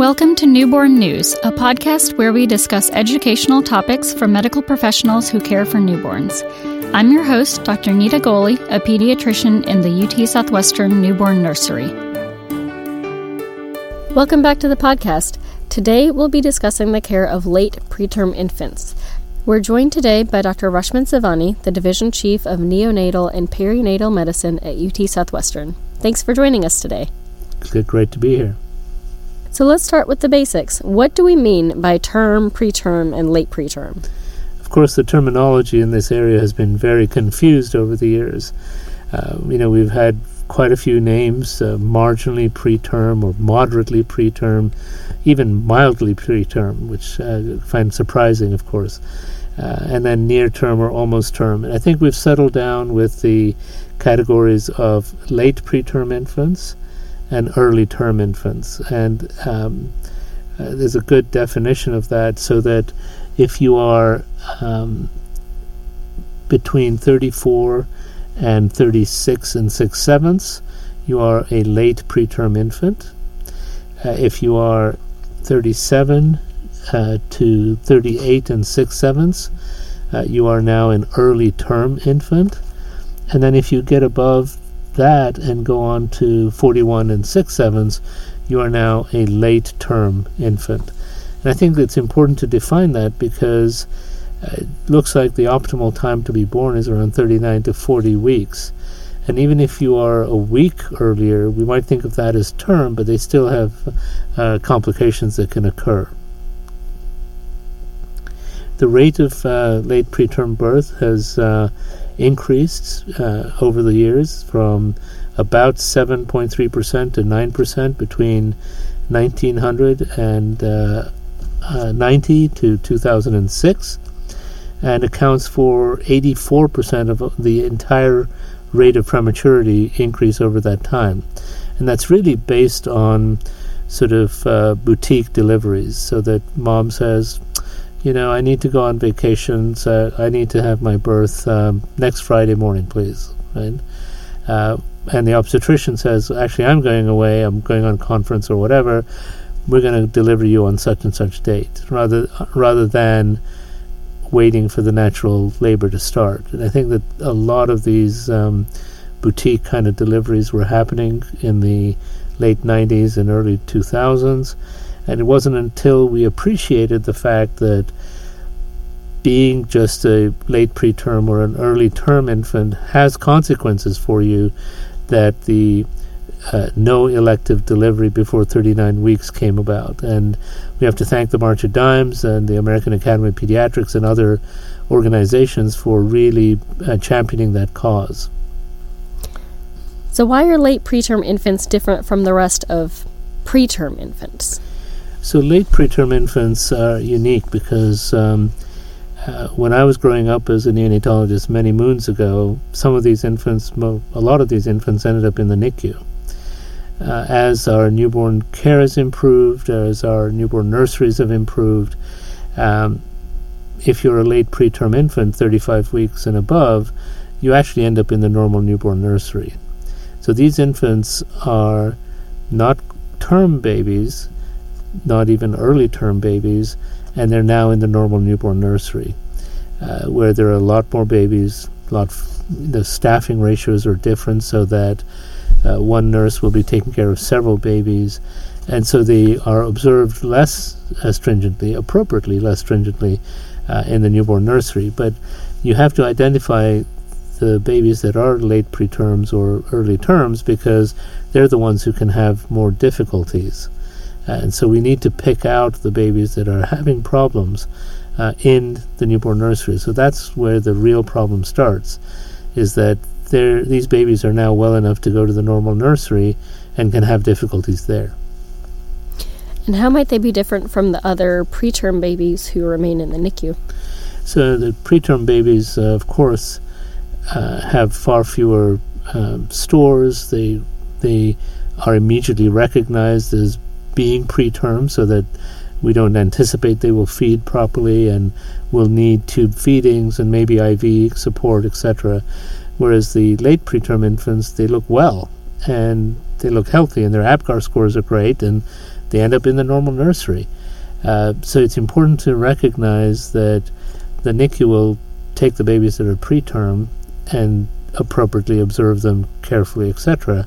Welcome to Newborn News, a podcast where we discuss educational topics for medical professionals who care for newborns. I'm your host, Dr. Nita Goli, a pediatrician in the UT Southwestern Newborn Nursery. Welcome back to the podcast. Today we'll be discussing the care of late preterm infants. We're joined today by Dr. Rashmin Savani, the Division Chief of Neonatal and Perinatal Medicine at UT Southwestern. Thanks for joining us today. It's great to be here. So let's start with the basics. What do we mean by term, preterm, and late preterm? Of course, the terminology in this area has been very confused over the years. Uh, you know, we've had quite a few names uh, marginally preterm or moderately preterm, even mildly preterm, which uh, I find surprising, of course. Uh, and then near term or almost term. And I think we've settled down with the categories of late preterm infants and early term infants. And um, uh, there's a good definition of that so that if you are um, between 34 and 36 and 6 sevenths, you are a late preterm infant. Uh, if you are 37 uh, to 38 and 6 sevenths, uh, you are now an early term infant. And then if you get above that and go on to 41 and 6 sevenths, you are now a late term infant. And I think it's important to define that because uh, it looks like the optimal time to be born is around 39 to 40 weeks. And even if you are a week earlier, we might think of that as term, but they still have uh, complications that can occur. The rate of uh, late preterm birth has uh, increased uh, over the years from about 7.3% to 9% between 1900 and uh, uh, 90 to 2006 and accounts for 84% of the entire rate of prematurity increase over that time. And that's really based on sort of uh, boutique deliveries, so that mom says, you know, I need to go on vacation, so I need to have my birth um, next Friday morning, please. Right? Uh, and the obstetrician says, actually, I'm going away, I'm going on conference or whatever. We're going to deliver you on such and such date, rather rather than waiting for the natural labor to start. And I think that a lot of these um, boutique kind of deliveries were happening in the late 90s and early 2000s and it wasn't until we appreciated the fact that being just a late preterm or an early term infant has consequences for you that the uh, no elective delivery before 39 weeks came about. And we have to thank the March of Dimes and the American Academy of Pediatrics and other organizations for really uh, championing that cause. So, why are late preterm infants different from the rest of preterm infants? So late preterm infants are unique because um, uh, when I was growing up as a neonatologist many moons ago, some of these infants, a lot of these infants, ended up in the NICU. Uh, as our newborn care has improved, as our newborn nurseries have improved, um, if you're a late preterm infant, 35 weeks and above, you actually end up in the normal newborn nursery. So these infants are not term babies, not even early term babies, and they're now in the normal newborn nursery, uh, where there are a lot more babies. A lot, f- the staffing ratios are different, so that uh, one nurse will be taking care of several babies, and so they are observed less uh, stringently, appropriately less stringently, uh, in the newborn nursery. But you have to identify the babies that are late preterms or early terms because they're the ones who can have more difficulties. And so we need to pick out the babies that are having problems uh, in the newborn nursery. So that's where the real problem starts, is that these babies are now well enough to go to the normal nursery and can have difficulties there. And how might they be different from the other preterm babies who remain in the NICU? So the preterm babies, uh, of course, uh, have far fewer um, stores. They they are immediately recognized as being preterm so that we don't anticipate they will feed properly and will need tube feedings and maybe IV support, etc. Whereas the late preterm infants, they look well and they look healthy and their APGAR scores are great and they end up in the normal nursery. Uh, so it's important to recognize that the NICU will take the babies that are preterm and appropriately observe them carefully, etc.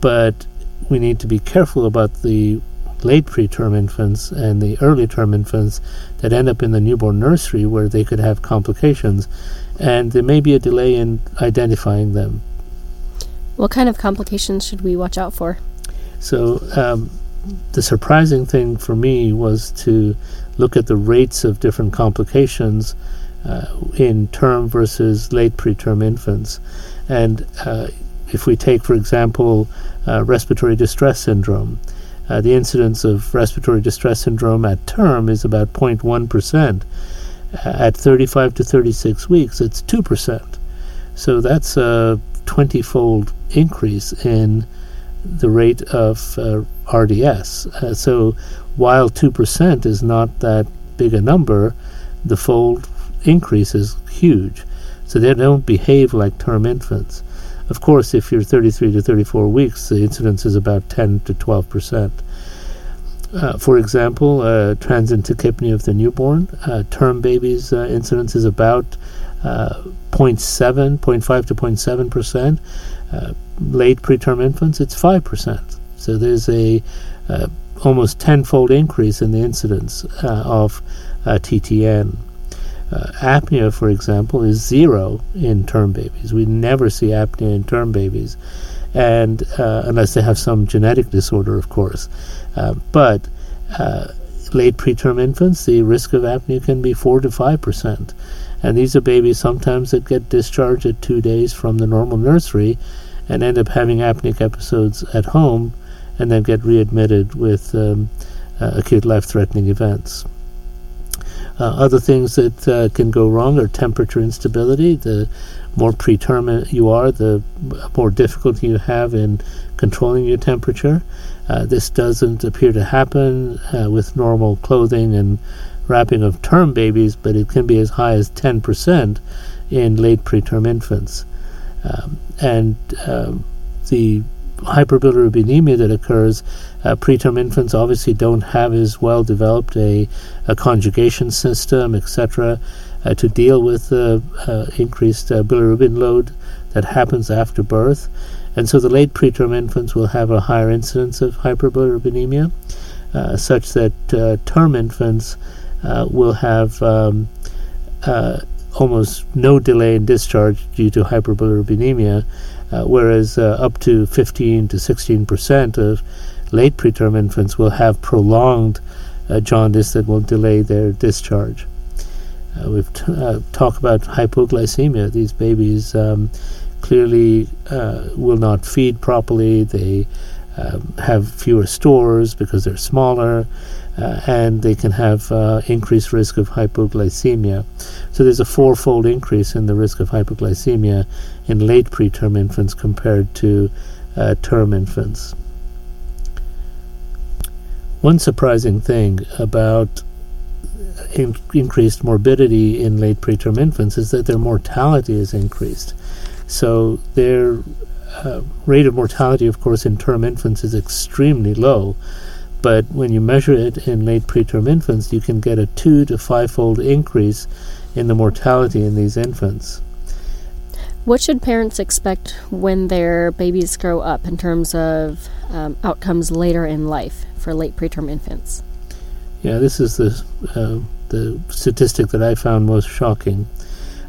But we need to be careful about the late preterm infants and the early term infants that end up in the newborn nursery where they could have complications, and there may be a delay in identifying them. What kind of complications should we watch out for? So, um, the surprising thing for me was to look at the rates of different complications uh, in term versus late preterm infants. And uh, if we take, for example, respiratory distress syndrome, uh, the incidence of respiratory distress syndrome at term is about 0.1%. Uh, at 35 to 36 weeks, it's 2%. So that's a 20 fold increase in the rate of uh, RDS. Uh, so while 2% is not that big a number, the fold increase is huge. So they don't behave like term infants. Of course, if you're 33 to 34 weeks, the incidence is about 10 to 12 percent. Uh, for example, uh, transient tachypnea of the newborn, uh, term babies' uh, incidence is about uh, 0.7, 0.5 to 0.7 percent. Uh, late preterm infants, it's 5 percent. So there's a uh, almost tenfold increase in the incidence of TTN. Uh, apnea, for example, is zero in term babies. We never see apnea in term babies, and uh, unless they have some genetic disorder, of course. Uh, but uh, late preterm infants, the risk of apnea can be four to five percent, and these are babies sometimes that get discharged at two days from the normal nursery, and end up having apneic episodes at home, and then get readmitted with um, uh, acute life-threatening events. Uh, other things that uh, can go wrong are temperature instability. The more preterm you are, the more difficulty you have in controlling your temperature. Uh, this doesn't appear to happen uh, with normal clothing and wrapping of term babies, but it can be as high as 10% in late preterm infants. Um, and um, the hyperbilirubinemia that occurs, uh, preterm infants obviously don't have as well developed a, a conjugation system, etc., uh, to deal with the uh, increased uh, bilirubin load that happens after birth. And so the late preterm infants will have a higher incidence of hyperbilirubinemia, uh, such that term infants will have um, almost no delay in discharge due to hyperbilirubinemia uh, whereas uh, up to 15 to 16 percent of late preterm infants will have prolonged uh, jaundice that will delay their discharge. Uh, we've t- uh, talked about hypoglycemia. These babies um, clearly uh, will not feed properly. They um, have fewer stores because they're smaller uh, and they can have uh, increased risk of hypoglycemia. So there's a fourfold increase in the risk of hypoglycemia in late preterm infants compared to uh, term infants. One surprising thing about in- increased morbidity in late preterm infants is that their mortality is increased. So their uh, rate of mortality, of course, in term infants is extremely low. But when you measure it in late preterm infants, you can get a two to five fold increase in the mortality in these infants. What should parents expect when their babies grow up in terms of um, outcomes later in life for late preterm infants? Yeah, this is the uh, the statistic that I found most shocking.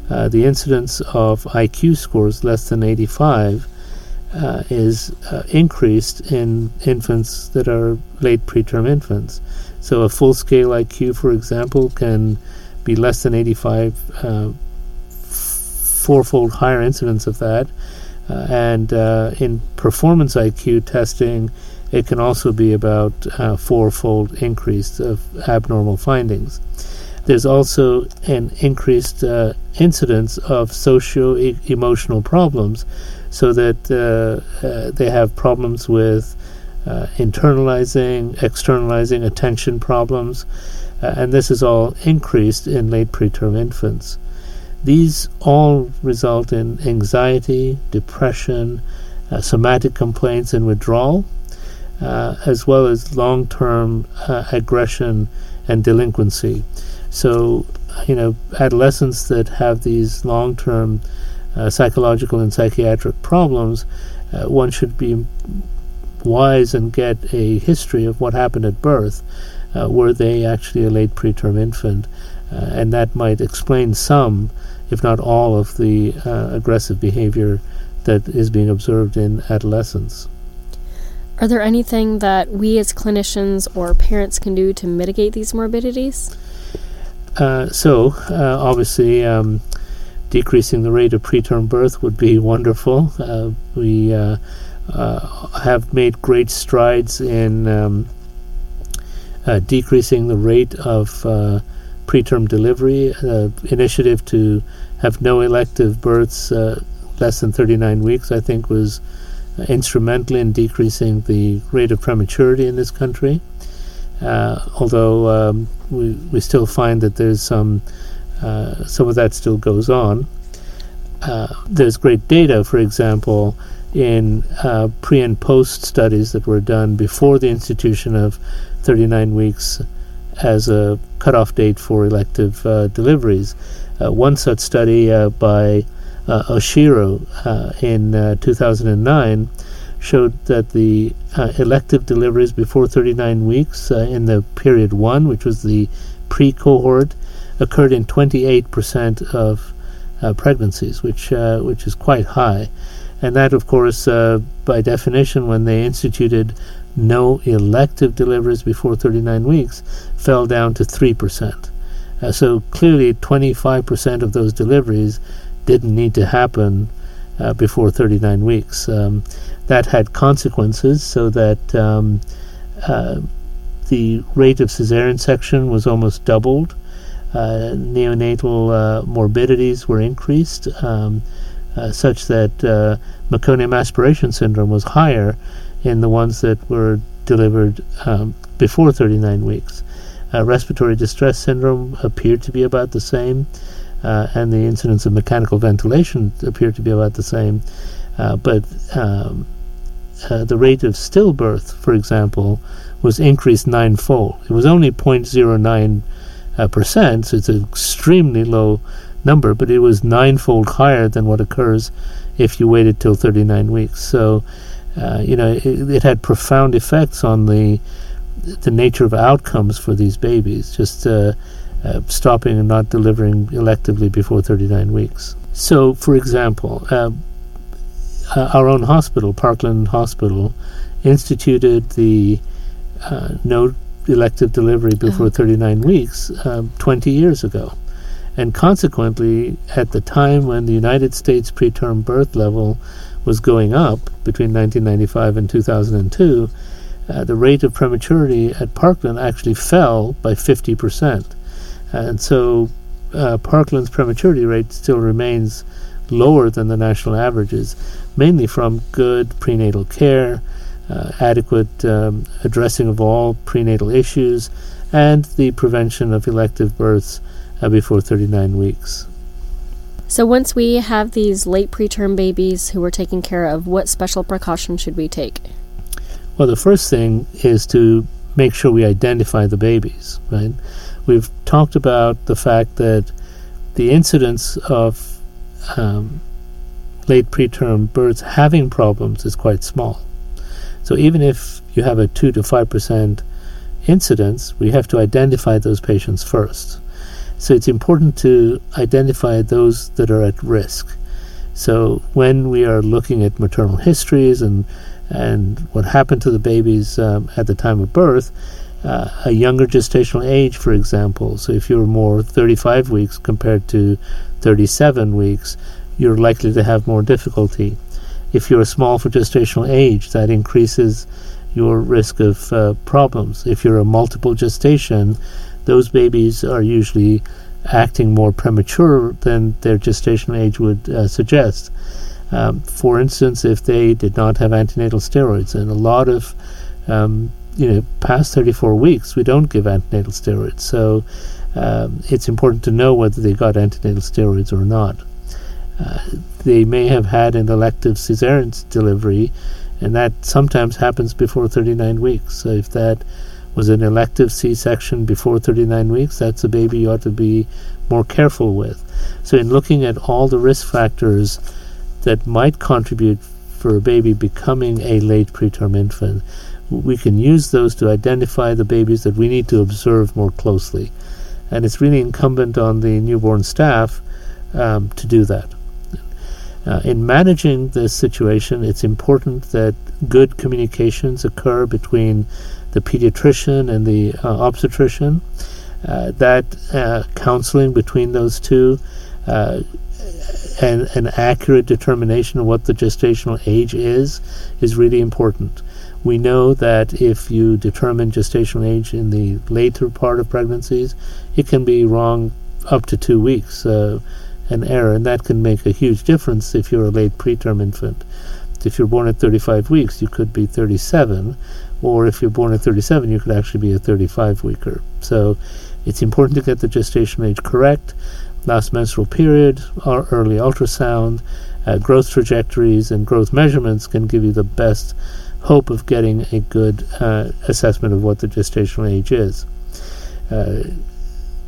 Uh, the incidence of IQ scores less than 85 uh, is uh, increased in infants that are late preterm infants. So a full scale IQ, for example, can be less than 85, uh, fourfold higher incidence of that. Uh, and uh, in performance IQ testing, it can also be about uh, fourfold increase of abnormal findings. There's also an increased incidence of socio emotional problems so that uh, uh, they have problems with uh, internalizing, externalizing attention problems, and this is all increased in late preterm infants. These all result in anxiety, depression, uh, somatic complaints, and withdrawal. uh, as well as long term uh, aggression and delinquency. So, you know, adolescents that have these long term uh, psychological and psychiatric problems, uh, one should be wise and get a history of what happened at birth. Uh, were they actually a late preterm infant? Uh, and that might explain some, if not all, of the aggressive behavior that is being observed in adolescence. Are there anything that we as clinicians or parents can do to mitigate these morbidities? Uh, so, uh, obviously, um, decreasing the rate of preterm birth would be wonderful. Uh, we uh, uh, have made great strides in um, uh, decreasing the rate of preterm delivery. The initiative to have no elective births less than 39 weeks, I think, was instrumental in decreasing the rate of prematurity in this country. Uh, although um, we, we still find that there's some uh, some of that still goes on. Uh, there's great data, for example, in uh, pre and post studies that were done before the institution of 39 weeks as a cutoff date for elective uh, deliveries. Uh, one such study by uh, Oshiro uh, in uh, 2009 showed that the elective deliveries before 39 weeks in the period one, which was the pre cohort, occurred in 28% of uh, pregnancies, which which is quite high. And that, of course, by definition, when they instituted no elective deliveries before 39 weeks, fell down to 3%. Uh, so clearly, 25% of those deliveries didn't need to happen uh, before 39 weeks. Um, that had consequences so that um, uh, the rate of cesarean section was almost doubled. Uh, neonatal uh, morbidities were increased, um, uh, such that uh, meconium aspiration syndrome was higher in the ones that were delivered um, before 39 weeks. respiratory distress syndrome appeared to be about the same uh, and the incidence of mechanical ventilation appeared to be about the same. Uh, but um, uh, the rate of stillbirth, for example, was increased ninefold. It was only 0.09 uh, percent, so it's an extremely low number, but it was ninefold higher than what occurs if you waited till 39 weeks. So, uh, you know, it, it, had profound effects on the the nature of outcomes for these babies. Just uh, uh, stopping and not delivering electively before 39 weeks. So, for example, uh, uh, our own hospital, Parkland Hospital, instituted the uh, no elective delivery before uh-huh. 39 weeks um, 20 years ago. And consequently, at the time when the United States preterm birth level was going up between 1995 and 2002, uh, the rate of prematurity at Parkland actually fell by 50 percent. And so uh, Parkland's prematurity rate still remains lower than the national averages, mainly from good prenatal care, uh, adequate um, addressing of all prenatal issues, and the prevention of elective births uh, before 39 weeks. So, once we have these late preterm babies who we're taking care of, what special precautions should we take? Well, the first thing is to make sure we identify the babies, right? We've talked about the fact that the incidence of um, late preterm births having problems is quite small. So even if you have a 2 to 5% incidence, we have to identify those patients first. So it's important to identify those that are at risk. So when we are looking at maternal histories and and what happened to the babies um, at the time of birth, uh, a younger gestational age, for example. So if you're more 35 weeks compared to 37 weeks, you're likely to have more difficulty. If you're small for gestational age, that increases your risk of uh, problems. If you're a multiple gestation, those babies are usually acting more premature than their gestational age would uh, suggest. Um, for instance, if they did not have antenatal steroids, and a lot of um, you know, past 34 weeks, we don't give antenatal steroids. So um, it's important to know whether they got antenatal steroids or not. They may have had an elective cesarean delivery And that sometimes happens before 39 weeks. So if that was an elective C section before 39 weeks, that's a baby you ought to be more careful with. So, in looking at all the risk factors that might contribute for a baby becoming a late preterm infant, we can use those to identify the babies that we need to observe more closely. And it's really incumbent on the newborn staff um, to do that. Uh, in managing this situation, it's important that good communications occur between the pediatrician and the uh, obstetrician. Uh, that uh, counseling between those two uh, and an accurate determination of what the gestational age is is really important. We know that if you determine gestational age in the later part of pregnancies, it can be wrong up to two weeks. Uh, an error, and that can make a huge difference if you're a late preterm infant. If you're born at 35 weeks, you could be 37, or if you're born at 37, you could actually be a 35 weeker. So it's important to get the gestation age correct, last menstrual period, or early ultrasound, uh, growth trajectories, and growth measurements can give you the best hope of getting a good uh, assessment of what the gestational age is. Uh,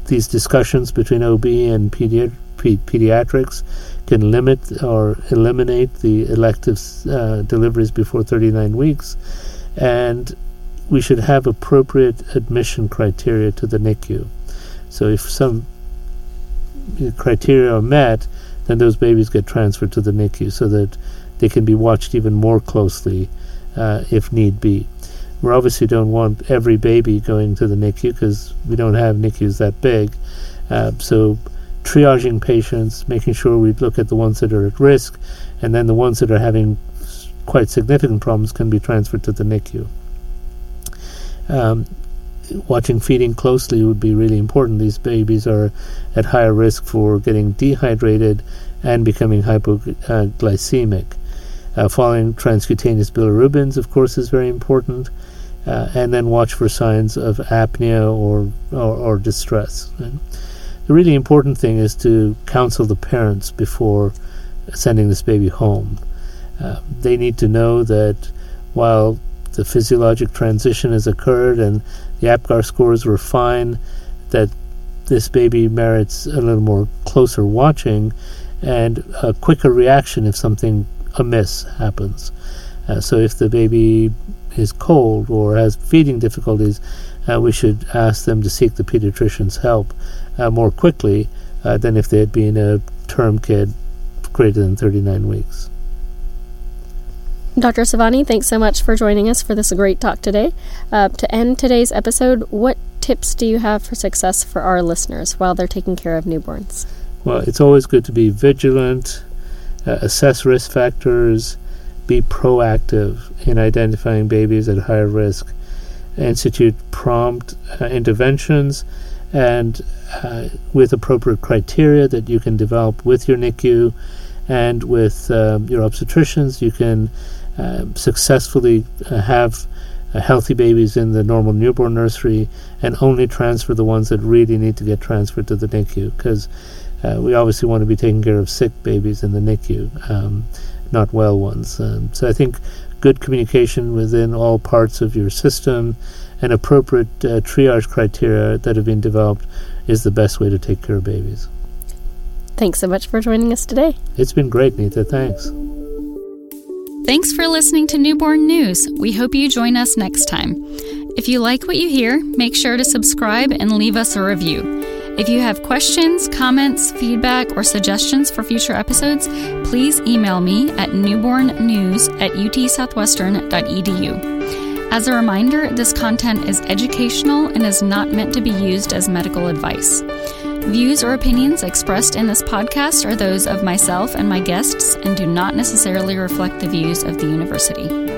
these discussions between OB and pediatric pediatrics can limit or eliminate the elective uh, deliveries before 39 weeks, and we should have appropriate admission criteria to the NICU. So if some criteria are met, then those babies get transferred to the NICU so that they can be watched even more closely uh, if need be. We obviously don't want every baby going to the NICU because we don't have NICUs that big. Uh, so triaging patients, making sure we look at the ones that are at risk, and then the ones that are having quite significant problems can be transferred to the NICU. Um, watching feeding closely would be really important. These babies are at higher risk for getting dehydrated and becoming hypoglycemic. Uh, following transcutaneous bilirubins, of course, is very important. Uh, and then watch for signs of apnea or, or, or distress. Right? The really important thing is to counsel the parents before sending this baby home. Uh, they need to know that while the physiologic transition has occurred and the APGAR scores were fine, that this baby merits a little more closer watching and a quicker reaction if something amiss happens. Uh, so if the baby is cold or has feeding difficulties, uh, we should ask them to seek the pediatrician's help uh, more quickly uh, than if they had been a term kid greater than 39 weeks. Dr. Savani, thanks so much for joining us for this great talk today. Uh, to end today's episode, what tips do you have for success for our listeners while they're taking care of newborns? Well, it's always good to be vigilant, uh, assess risk factors, be proactive in identifying babies at higher risk, institute prompt uh, interventions, and uh, with appropriate criteria that you can develop with your NICU and with um, your obstetricians, you can uh, successfully have uh, healthy babies in the normal newborn nursery and only transfer the ones that really need to get transferred to the NICU because uh, we obviously want to be taking care of sick babies in the NICU, um, not well ones. Um, so I think good communication within all parts of your system and appropriate uh, triage criteria that have been developed is the best way to take care of babies. Thanks so much for joining us today. It's been great, Nita. Thanks. Thanks for listening to Newborn News. We hope you join us next time. If you like what you hear, make sure to subscribe and leave us a review. If you have questions, comments, feedback, or suggestions for future episodes, please email me at newbornnews at utsouthwestern.edu. As a reminder, this content is educational and is not meant to be used as medical advice. Views or opinions expressed in this podcast are those of myself and my guests and do not necessarily reflect the views of the university.